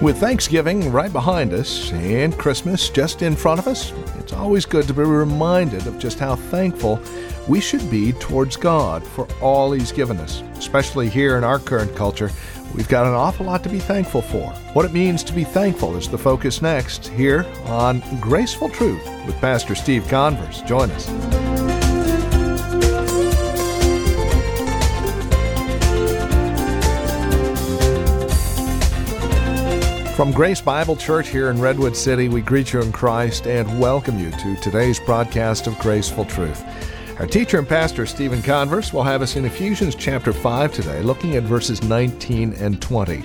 With Thanksgiving right behind us and Christmas just in front of us, it's always good to be reminded of just how thankful we should be towards God for all He's given us. Especially here in our current culture, we've got an awful lot to be thankful for. What it means to be thankful is the focus next here on Graceful Truth with Pastor Steve Converse. Join us. From Grace Bible Church here in Redwood City, we greet you in Christ and welcome you to today's broadcast of Graceful Truth. Our teacher and pastor, Stephen Converse, will have us in Ephesians chapter 5 today, looking at verses 19 and 20,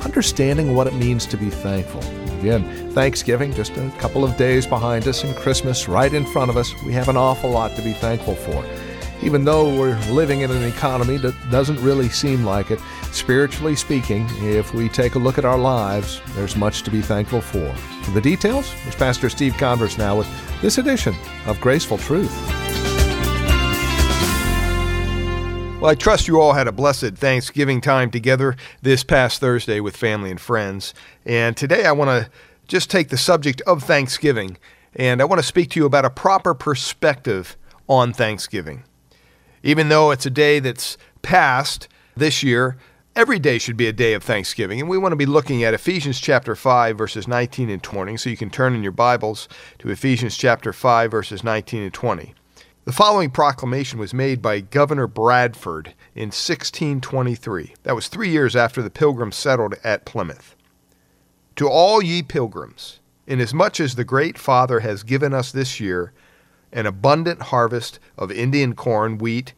understanding what it means to be thankful. Again, Thanksgiving, just a couple of days behind us, and Christmas right in front of us. We have an awful lot to be thankful for even though we're living in an economy that doesn't really seem like it, spiritually speaking, if we take a look at our lives, there's much to be thankful for. For the details, here's Pastor Steve Converse now with this edition of Graceful Truth. Well, I trust you all had a blessed Thanksgiving time together this past Thursday with family and friends. And today I want to just take the subject of Thanksgiving and I want to speak to you about a proper perspective on Thanksgiving. Even though it's a day that's passed this year, every day should be a day of thanksgiving. And we want to be looking at Ephesians chapter 5, verses 19 and 20. So you can turn in your Bibles to Ephesians chapter 5, verses 19 and 20. The following proclamation was made by Governor Bradford in 1623. That was three years after the pilgrims settled at Plymouth. To all ye pilgrims, inasmuch as the great Father has given us this year an abundant harvest of Indian corn, wheat,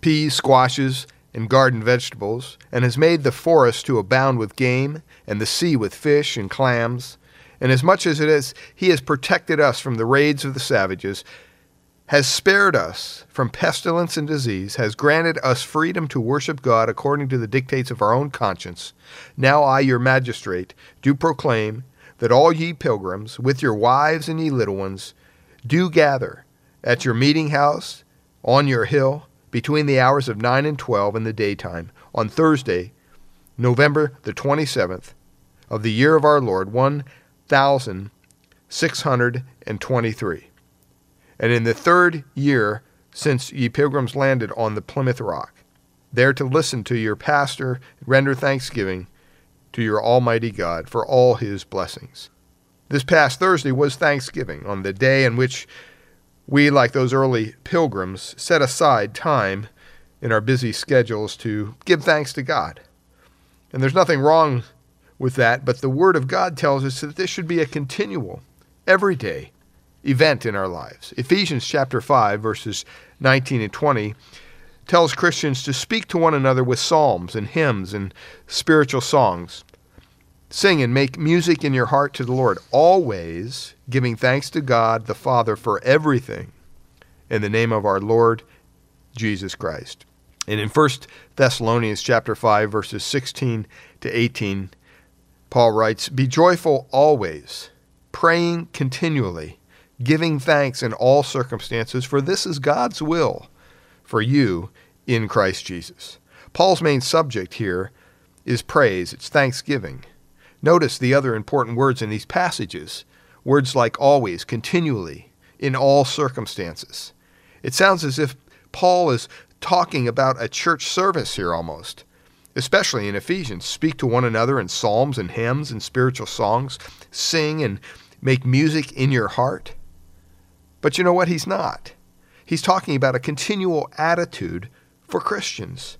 peas, squashes, and garden vegetables, and has made the forest to abound with game, and the sea with fish and clams, and as much as it is he has protected us from the raids of the savages, has spared us from pestilence and disease, has granted us freedom to worship God according to the dictates of our own conscience. Now I, your magistrate, do proclaim that all ye pilgrims, with your wives and ye little ones, do gather at your meeting house, on your hill, between the hours of 9 and 12 in the daytime, on Thursday, November the 27th, of the year of our Lord, 1623. And in the third year since ye pilgrims landed on the Plymouth Rock, there to listen to your pastor, render thanksgiving to your Almighty God for all his blessings. This past Thursday was Thanksgiving, on the day in which we, like those early pilgrims, set aside time in our busy schedules to give thanks to God. And there's nothing wrong with that, but the Word of God tells us that this should be a continual, everyday event in our lives. Ephesians chapter 5, verses 19 and 20 tells Christians to speak to one another with psalms and hymns and spiritual songs. Sing and make music in your heart to the Lord, always giving thanks to God the Father for everything in the name of our Lord Jesus Christ. And in 1 Thessalonians chapter 5 verses 16 to 18, Paul writes, "Be joyful always, praying continually, giving thanks in all circumstances, for this is God's will for you in Christ Jesus." Paul's main subject here is praise, it's thanksgiving. Notice the other important words in these passages words like always, continually, in all circumstances. It sounds as if Paul is talking about a church service here almost, especially in Ephesians. Speak to one another in psalms and hymns and spiritual songs, sing and make music in your heart. But you know what? He's not. He's talking about a continual attitude for Christians,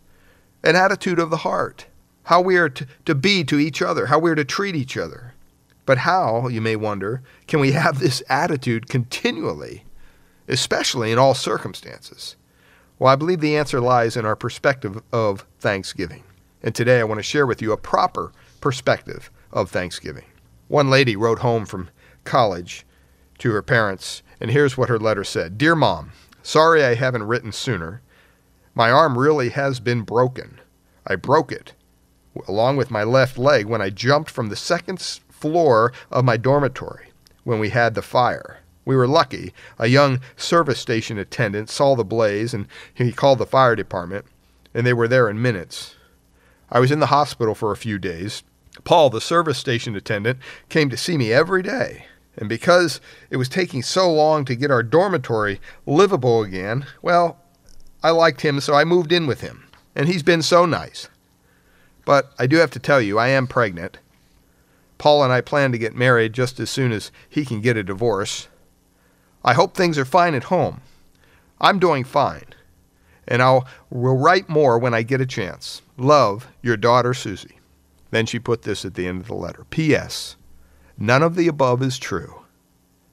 an attitude of the heart how we are to, to be to each other, how we are to treat each other. But how, you may wonder, can we have this attitude continually, especially in all circumstances? Well, I believe the answer lies in our perspective of Thanksgiving. And today I want to share with you a proper perspective of Thanksgiving. One lady wrote home from college to her parents, and here's what her letter said Dear Mom, sorry I haven't written sooner. My arm really has been broken. I broke it along with my left leg when I jumped from the second floor of my dormitory when we had the fire. We were lucky. A young service station attendant saw the blaze and he called the fire department, and they were there in minutes. I was in the hospital for a few days. Paul, the service station attendant, came to see me every day. And because it was taking so long to get our dormitory livable again, well, I liked him, so I moved in with him. And he's been so nice. But I do have to tell you, I am pregnant. Paul and I plan to get married just as soon as he can get a divorce. I hope things are fine at home. I'm doing fine. And I'll will write more when I get a chance. Love, your daughter Susie. Then she put this at the end of the letter. P.S. None of the above is true.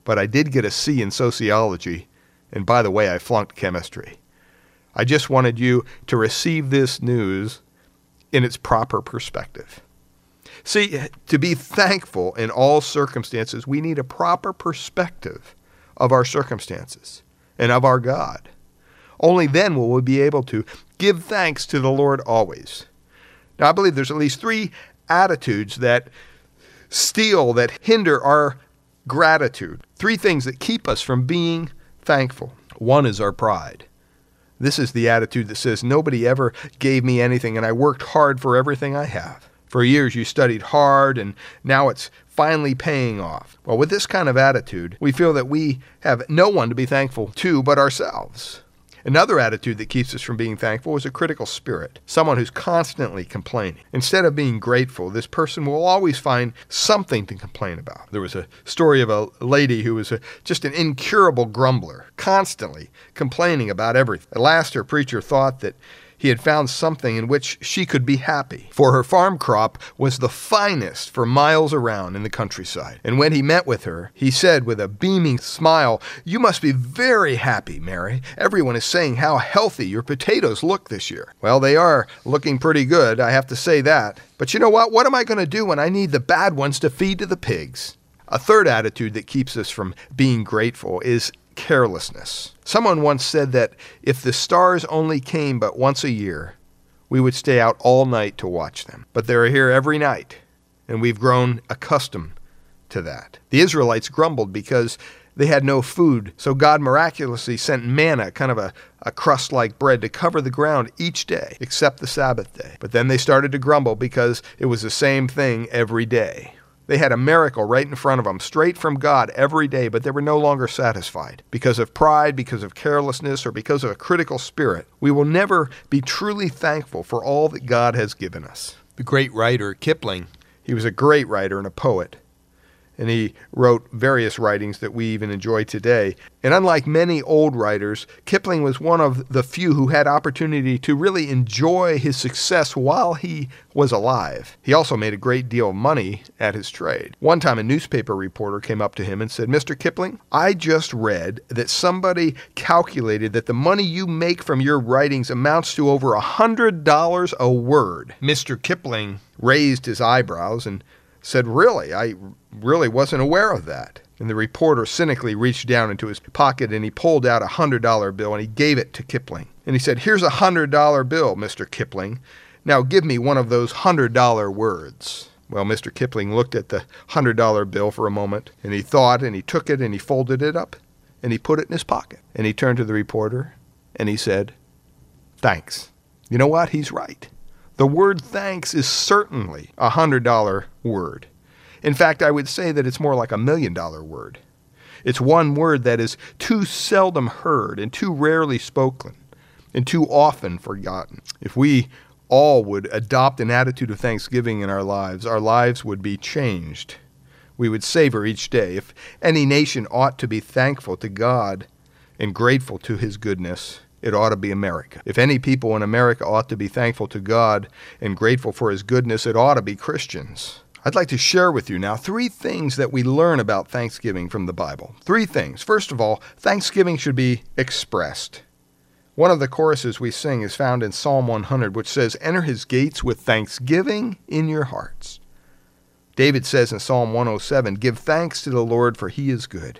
But I did get a C in sociology, and by the way, I flunked chemistry. I just wanted you to receive this news in its proper perspective. See, to be thankful in all circumstances, we need a proper perspective of our circumstances and of our God. Only then will we be able to give thanks to the Lord always. Now, I believe there's at least three attitudes that steal, that hinder our gratitude. Three things that keep us from being thankful. One is our pride. This is the attitude that says, Nobody ever gave me anything, and I worked hard for everything I have. For years you studied hard, and now it's finally paying off. Well, with this kind of attitude, we feel that we have no one to be thankful to but ourselves. Another attitude that keeps us from being thankful is a critical spirit, someone who's constantly complaining. Instead of being grateful, this person will always find something to complain about. There was a story of a lady who was a, just an incurable grumbler, constantly complaining about everything. At last, her preacher thought that he had found something in which she could be happy, for her farm crop was the finest for miles around in the countryside. And when he met with her, he said with a beaming smile, You must be very happy, Mary. Everyone is saying how healthy your potatoes look this year. Well, they are looking pretty good, I have to say that. But you know what? What am I going to do when I need the bad ones to feed to the pigs? A third attitude that keeps us from being grateful is carelessness. Someone once said that if the stars only came but once a year, we would stay out all night to watch them. But they're here every night, and we've grown accustomed to that. The Israelites grumbled because they had no food, so God miraculously sent manna, kind of a, a crust like bread, to cover the ground each day, except the Sabbath day. But then they started to grumble because it was the same thing every day. They had a miracle right in front of them, straight from God every day, but they were no longer satisfied. Because of pride, because of carelessness, or because of a critical spirit, we will never be truly thankful for all that God has given us. The great writer Kipling, he was a great writer and a poet and he wrote various writings that we even enjoy today. And unlike many old writers, Kipling was one of the few who had opportunity to really enjoy his success while he was alive. He also made a great deal of money at his trade. One time a newspaper reporter came up to him and said, "Mr. Kipling, I just read that somebody calculated that the money you make from your writings amounts to over a $100 a word." Mr. Kipling raised his eyebrows and said, Really? I really wasn't aware of that. And the reporter cynically reached down into his pocket and he pulled out a $100 bill and he gave it to Kipling. And he said, Here's a $100 bill, Mr. Kipling. Now give me one of those $100 words. Well, Mr. Kipling looked at the $100 bill for a moment and he thought and he took it and he folded it up and he put it in his pocket. And he turned to the reporter and he said, Thanks. You know what? He's right. The word thanks is certainly a $100 word. In fact, I would say that it's more like a million dollar word. It's one word that is too seldom heard and too rarely spoken and too often forgotten. If we all would adopt an attitude of thanksgiving in our lives, our lives would be changed. We would savor each day. If any nation ought to be thankful to God and grateful to his goodness, it ought to be America. If any people in America ought to be thankful to God and grateful for His goodness, it ought to be Christians. I'd like to share with you now three things that we learn about Thanksgiving from the Bible. Three things. First of all, Thanksgiving should be expressed. One of the choruses we sing is found in Psalm 100, which says, Enter his gates with thanksgiving in your hearts. David says in Psalm 107, Give thanks to the Lord, for he is good.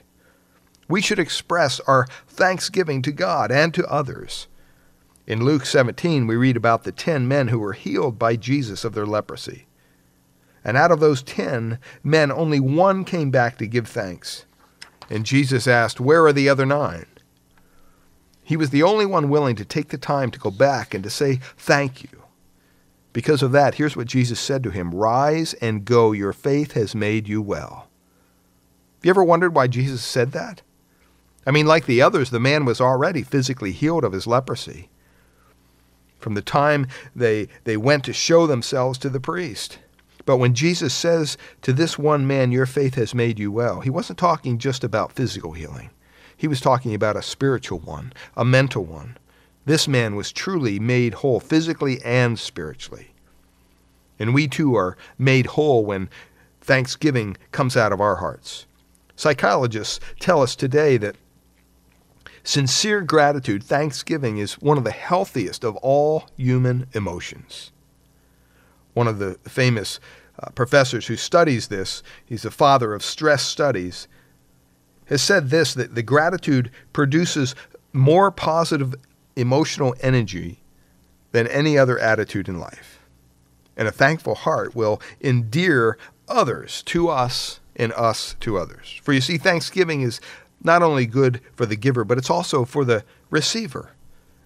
We should express our thanksgiving to God and to others. In Luke 17, we read about the ten men who were healed by Jesus of their leprosy. And out of those ten men, only one came back to give thanks. And Jesus asked, Where are the other nine? He was the only one willing to take the time to go back and to say thank you. Because of that, here's what Jesus said to him Rise and go, your faith has made you well. Have you ever wondered why Jesus said that? I mean, like the others, the man was already physically healed of his leprosy from the time they, they went to show themselves to the priest. But when Jesus says to this one man, Your faith has made you well, he wasn't talking just about physical healing. He was talking about a spiritual one, a mental one. This man was truly made whole physically and spiritually. And we too are made whole when thanksgiving comes out of our hearts. Psychologists tell us today that sincere gratitude, thanksgiving, is one of the healthiest of all human emotions. One of the famous uh, professors who studies this, he's the father of stress studies, has said this that the gratitude produces more positive emotional energy than any other attitude in life. And a thankful heart will endear others to us and us to others. For you see, thanksgiving is not only good for the giver, but it's also for the receiver.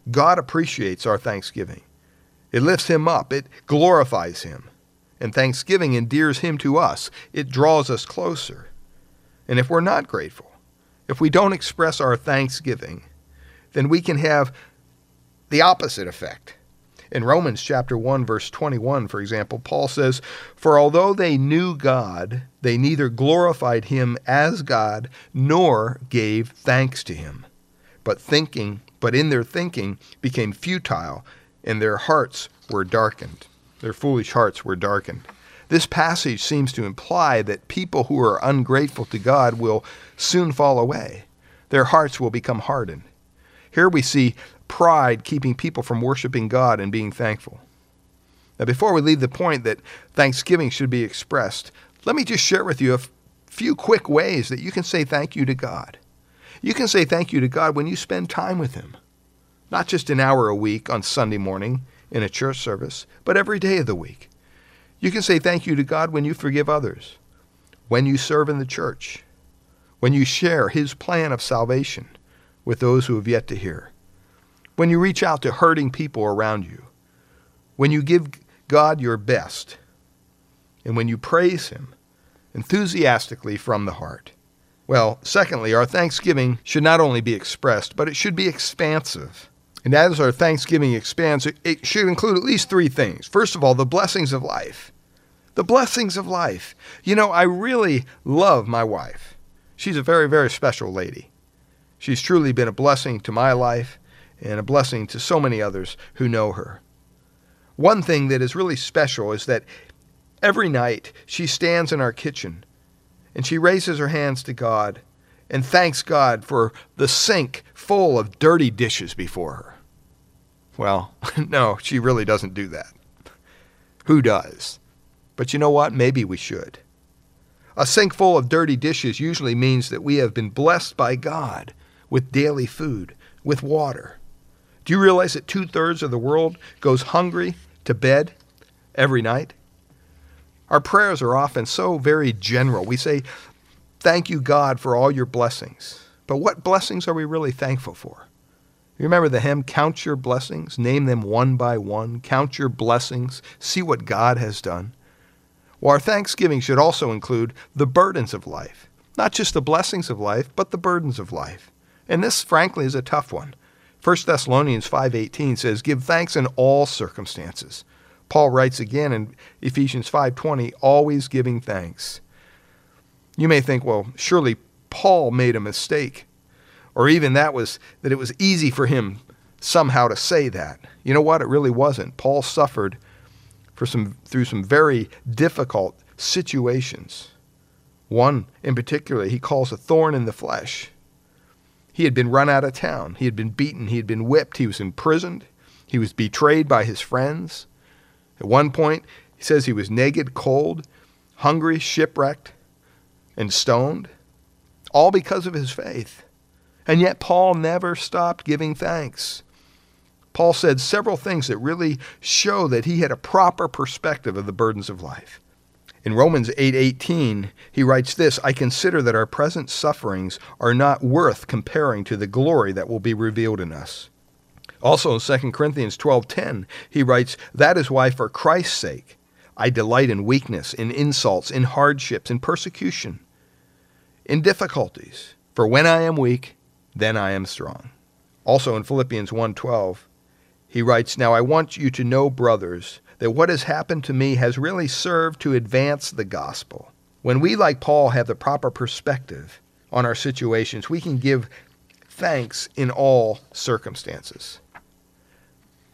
God appreciates our thanksgiving. It lifts him up, it glorifies him. And thanksgiving endears him to us, it draws us closer. And if we're not grateful, if we don't express our thanksgiving, then we can have the opposite effect. In Romans chapter 1 verse 21, for example, Paul says, "For although they knew God, they neither glorified him as God nor gave thanks to him, but thinking, but in their thinking became futile, and their hearts were darkened." Their foolish hearts were darkened. This passage seems to imply that people who are ungrateful to God will soon fall away. Their hearts will become hardened. Here we see pride keeping people from worshiping God and being thankful. Now, before we leave the point that thanksgiving should be expressed, let me just share with you a few quick ways that you can say thank you to God. You can say thank you to God when you spend time with Him, not just an hour a week on Sunday morning in a church service, but every day of the week. You can say thank you to God when you forgive others, when you serve in the church, when you share His plan of salvation with those who have yet to hear when you reach out to hurting people around you, when you give God your best, and when you praise Him enthusiastically from the heart. Well, secondly, our thanksgiving should not only be expressed, but it should be expansive. And as our thanksgiving expands, it should include at least three things. First of all, the blessings of life. The blessings of life. You know, I really love my wife. She's a very, very special lady. She's truly been a blessing to my life and a blessing to so many others who know her. One thing that is really special is that every night she stands in our kitchen and she raises her hands to God and thanks God for the sink full of dirty dishes before her. Well, no, she really doesn't do that. Who does? But you know what? Maybe we should. A sink full of dirty dishes usually means that we have been blessed by God with daily food, with water. Do you realize that two thirds of the world goes hungry to bed every night? Our prayers are often so very general. We say, Thank you, God, for all your blessings. But what blessings are we really thankful for? You remember the hymn, Count Your Blessings? Name them one by one. Count your blessings. See what God has done. Well, our thanksgiving should also include the burdens of life. Not just the blessings of life, but the burdens of life. And this, frankly, is a tough one. 1 Thessalonians 5:18 says, "Give thanks in all circumstances." Paul writes again in Ephesians 5:20, "Always giving thanks." You may think, well, surely Paul made a mistake, or even that was that it was easy for him somehow to say that. You know what? It really wasn't. Paul suffered for some through some very difficult situations. One in particular, he calls a thorn in the flesh. He had been run out of town. He had been beaten. He had been whipped. He was imprisoned. He was betrayed by his friends. At one point, he says he was naked, cold, hungry, shipwrecked, and stoned, all because of his faith. And yet, Paul never stopped giving thanks. Paul said several things that really show that he had a proper perspective of the burdens of life. In Romans 8:18, he writes this, I consider that our present sufferings are not worth comparing to the glory that will be revealed in us. Also in 2 Corinthians 12:10, he writes, "That is why for Christ's sake I delight in weakness, in insults, in hardships, in persecution, in difficulties, for when I am weak, then I am strong." Also in Philippians 1:12, he writes, "Now I want you to know, brothers, that what has happened to me has really served to advance the gospel." When we like Paul have the proper perspective on our situations, we can give thanks in all circumstances.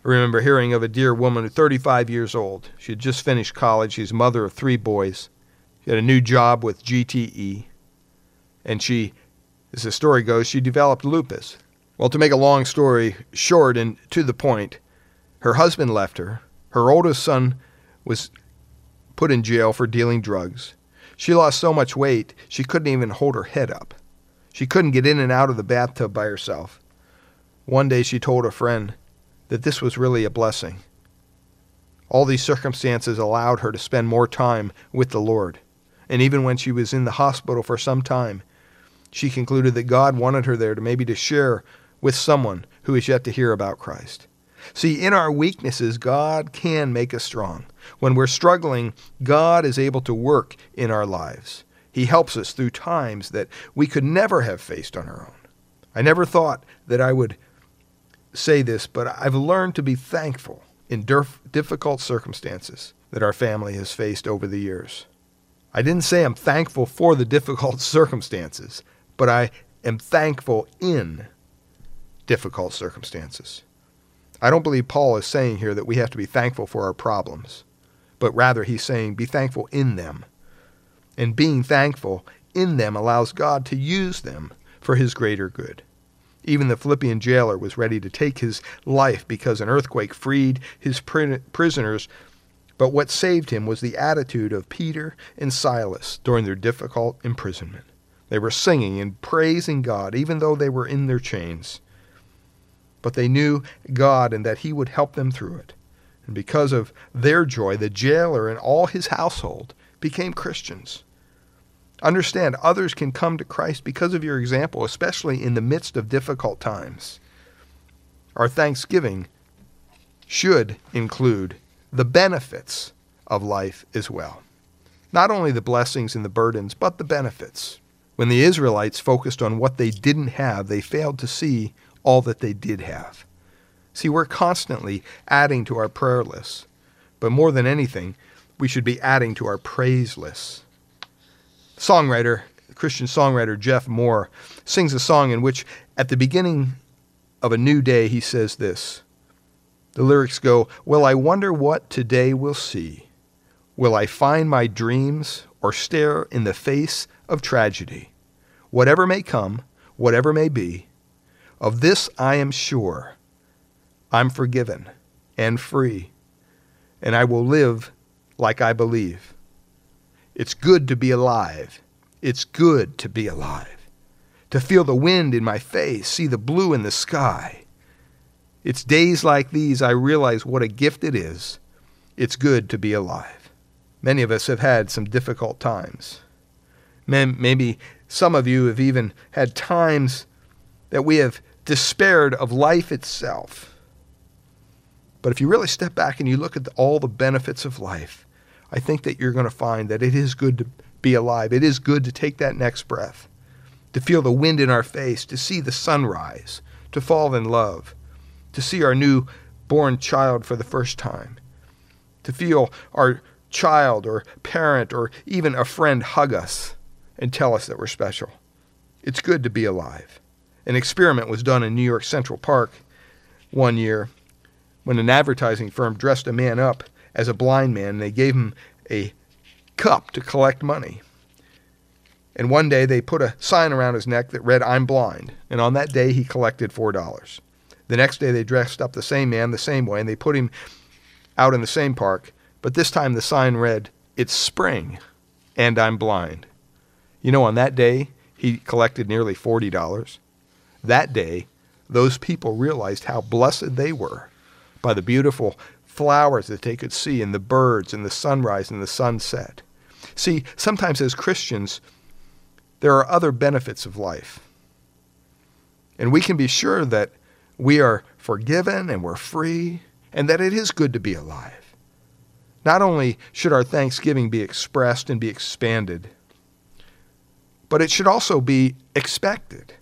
I remember hearing of a dear woman, 35 years old. She had just finished college. She's mother of three boys. She had a new job with GTE. And she, as the story goes, she developed lupus. Well, to make a long story short and to the point, her husband left her. Her oldest son was put in jail for dealing drugs. She lost so much weight, she couldn't even hold her head up. She couldn't get in and out of the bathtub by herself. One day she told a friend, that this was really a blessing. All these circumstances allowed her to spend more time with the Lord. And even when she was in the hospital for some time, she concluded that God wanted her there to maybe to share with someone who is yet to hear about Christ. See, in our weaknesses, God can make us strong. When we're struggling, God is able to work in our lives. He helps us through times that we could never have faced on our own. I never thought that I would say this, but I've learned to be thankful in difficult circumstances that our family has faced over the years. I didn't say I'm thankful for the difficult circumstances, but I am thankful in difficult circumstances. I don't believe Paul is saying here that we have to be thankful for our problems, but rather he's saying be thankful in them. And being thankful in them allows God to use them for his greater good. Even the Philippian jailer was ready to take his life because an earthquake freed his prisoners. But what saved him was the attitude of Peter and Silas during their difficult imprisonment. They were singing and praising God even though they were in their chains. But they knew God and that He would help them through it. And because of their joy, the jailer and all his household became Christians. Understand, others can come to Christ because of your example, especially in the midst of difficult times. Our thanksgiving should include the benefits of life as well. Not only the blessings and the burdens, but the benefits. When the Israelites focused on what they didn't have, they failed to see all that they did have. See, we're constantly adding to our prayer lists, but more than anything, we should be adding to our praise lists songwriter, Christian songwriter Jeff Moore, sings a song in which, at the beginning of a new day, he says this. The lyrics go, Well, I wonder what today will see. Will I find my dreams or stare in the face of tragedy? Whatever may come, whatever may be, of this I am sure. I'm forgiven and free, and I will live like I believe. It's good to be alive. It's good to be alive. To feel the wind in my face, see the blue in the sky. It's days like these I realize what a gift it is. It's good to be alive. Many of us have had some difficult times. Maybe some of you have even had times that we have despaired of life itself. But if you really step back and you look at all the benefits of life, I think that you're going to find that it is good to be alive. It is good to take that next breath, to feel the wind in our face, to see the sunrise, to fall in love, to see our new born child for the first time, to feel our child or parent or even a friend hug us and tell us that we're special. It's good to be alive. An experiment was done in New York Central Park one year when an advertising firm dressed a man up as a blind man, and they gave him a cup to collect money. And one day they put a sign around his neck that read, I'm blind. And on that day he collected $4. The next day they dressed up the same man the same way and they put him out in the same park. But this time the sign read, It's spring and I'm blind. You know, on that day he collected nearly $40. That day, those people realized how blessed they were by the beautiful flowers that they could see, and the birds, and the sunrise and the sunset. See, sometimes as Christians, there are other benefits of life. And we can be sure that we are forgiven and we're free, and that it is good to be alive. Not only should our thanksgiving be expressed and be expanded, but it should also be expected.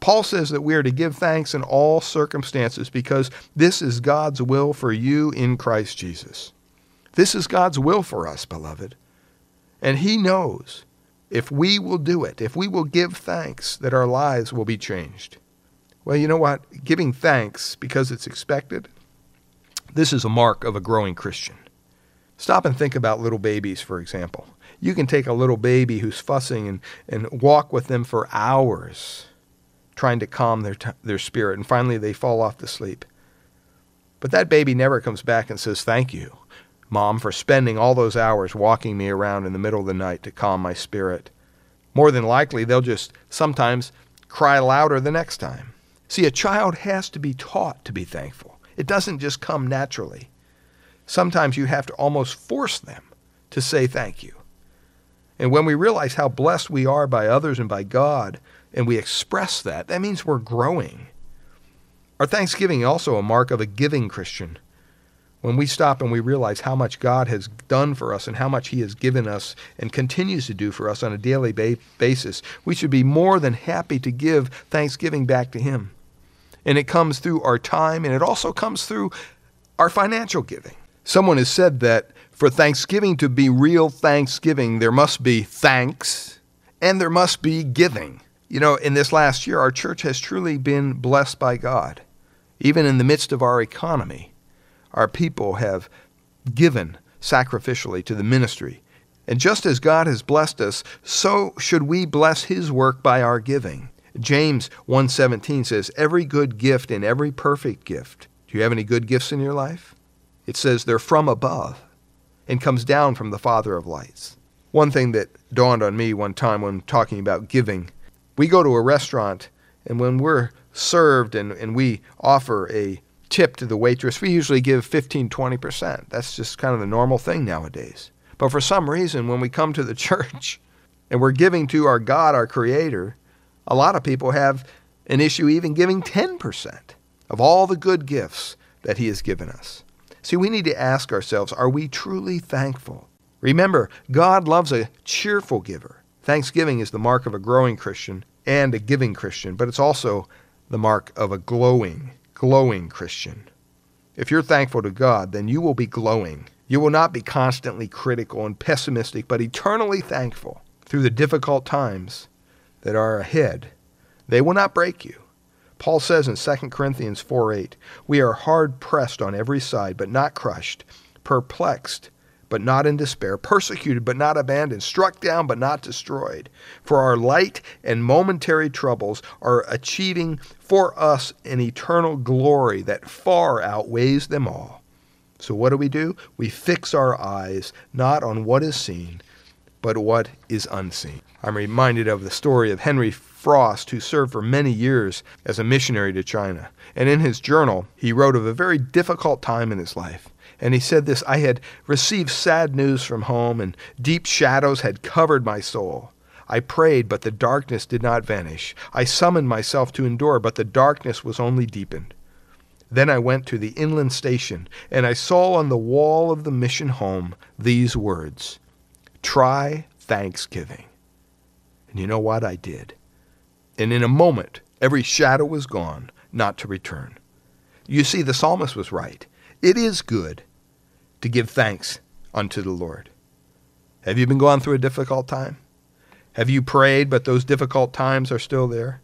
Paul says that we are to give thanks in all circumstances because this is God's will for you in Christ Jesus. This is God's will for us, beloved. And He knows if we will do it, if we will give thanks, that our lives will be changed. Well, you know what? Giving thanks because it's expected, this is a mark of a growing Christian. Stop and think about little babies, for example. You can take a little baby who's fussing and, and walk with them for hours trying to calm their, t- their spirit, and finally they fall off to sleep. But that baby never comes back and says, Thank you, Mom, for spending all those hours walking me around in the middle of the night to calm my spirit. More than likely, they'll just sometimes cry louder the next time. See, a child has to be taught to be thankful. It doesn't just come naturally. Sometimes you have to almost force them to say thank you. And when we realize how blessed we are by others and by God, and we express that, that means we're growing. Our thanksgiving is also a mark of a giving Christian. When we stop and we realize how much God has done for us and how much He has given us and continues to do for us on a daily ba- basis, we should be more than happy to give thanksgiving back to Him. And it comes through our time and it also comes through our financial giving. Someone has said that for Thanksgiving to be real Thanksgiving, there must be thanks and there must be giving. You know, in this last year, our church has truly been blessed by God. Even in the midst of our economy, our people have given sacrificially to the ministry. And just as God has blessed us, so should we bless his work by our giving. James 1:17 says, "Every good gift and every perfect gift." Do you have any good gifts in your life? It says they're from above and comes down from the Father of lights. One thing that dawned on me one time when talking about giving we go to a restaurant, and when we're served and, and we offer a tip to the waitress, we usually give 15, 20%. That's just kind of the normal thing nowadays. But for some reason, when we come to the church and we're giving to our God, our Creator, a lot of people have an issue even giving 10% of all the good gifts that He has given us. See, we need to ask ourselves are we truly thankful? Remember, God loves a cheerful giver. Thanksgiving is the mark of a growing Christian, and a giving Christian, but it's also the mark of a glowing, glowing Christian. If you're thankful to God, then you will be glowing. You will not be constantly critical and pessimistic, but eternally thankful through the difficult times that are ahead. They will not break you. Paul says in 2 Corinthians 4 8, We are hard pressed on every side, but not crushed, perplexed, but not in despair, persecuted, but not abandoned, struck down, but not destroyed. For our light and momentary troubles are achieving for us an eternal glory that far outweighs them all. So, what do we do? We fix our eyes not on what is seen, but what is unseen. I'm reminded of the story of Henry Frost, who served for many years as a missionary to China. And in his journal, he wrote of a very difficult time in his life. And he said this I had received sad news from home, and deep shadows had covered my soul. I prayed, but the darkness did not vanish. I summoned myself to endure, but the darkness was only deepened. Then I went to the inland station, and I saw on the wall of the mission home these words Try Thanksgiving. And you know what? I did. And in a moment, every shadow was gone, not to return. You see, the psalmist was right. It is good to give thanks unto the Lord. Have you been going through a difficult time? Have you prayed, but those difficult times are still there?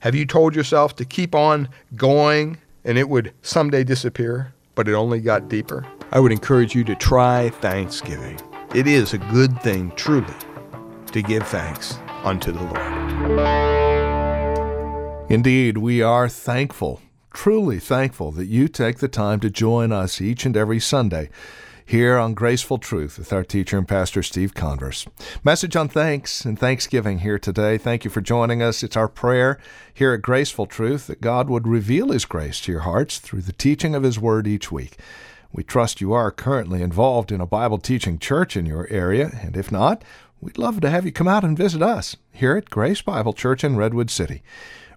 Have you told yourself to keep on going and it would someday disappear, but it only got deeper? I would encourage you to try thanksgiving. It is a good thing, truly, to give thanks unto the Lord. Indeed, we are thankful truly thankful that you take the time to join us each and every Sunday here on Graceful Truth with our teacher and pastor Steve Converse. Message on thanks and thanksgiving here today. Thank you for joining us. It's our prayer here at Graceful Truth that God would reveal His grace to your hearts through the teaching of His Word each week. We trust you are currently involved in a Bible teaching church in your area, and if not, we'd love to have you come out and visit us here at Grace Bible Church in Redwood City.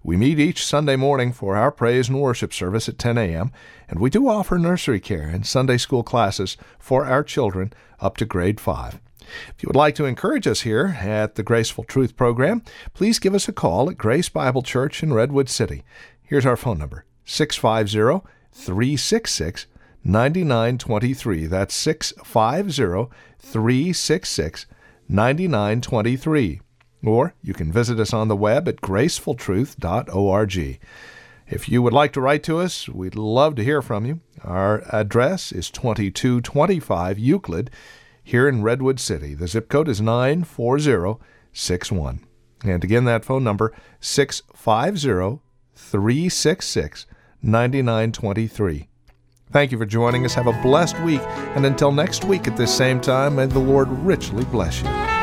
We meet each Sunday morning for our praise and worship service at 10 a.m., and we do offer nursery care and Sunday school classes for our children up to grade 5. If you would like to encourage us here at the Graceful Truth program, please give us a call at Grace Bible Church in Redwood City. Here's our phone number 650 366 9923. That's 650 366 9923. Or you can visit us on the web at gracefultruth.org. If you would like to write to us, we'd love to hear from you. Our address is 2225 Euclid here in Redwood City. The zip code is 94061. And again, that phone number 650 366 9923. Thank you for joining us. Have a blessed week. And until next week at this same time, may the Lord richly bless you.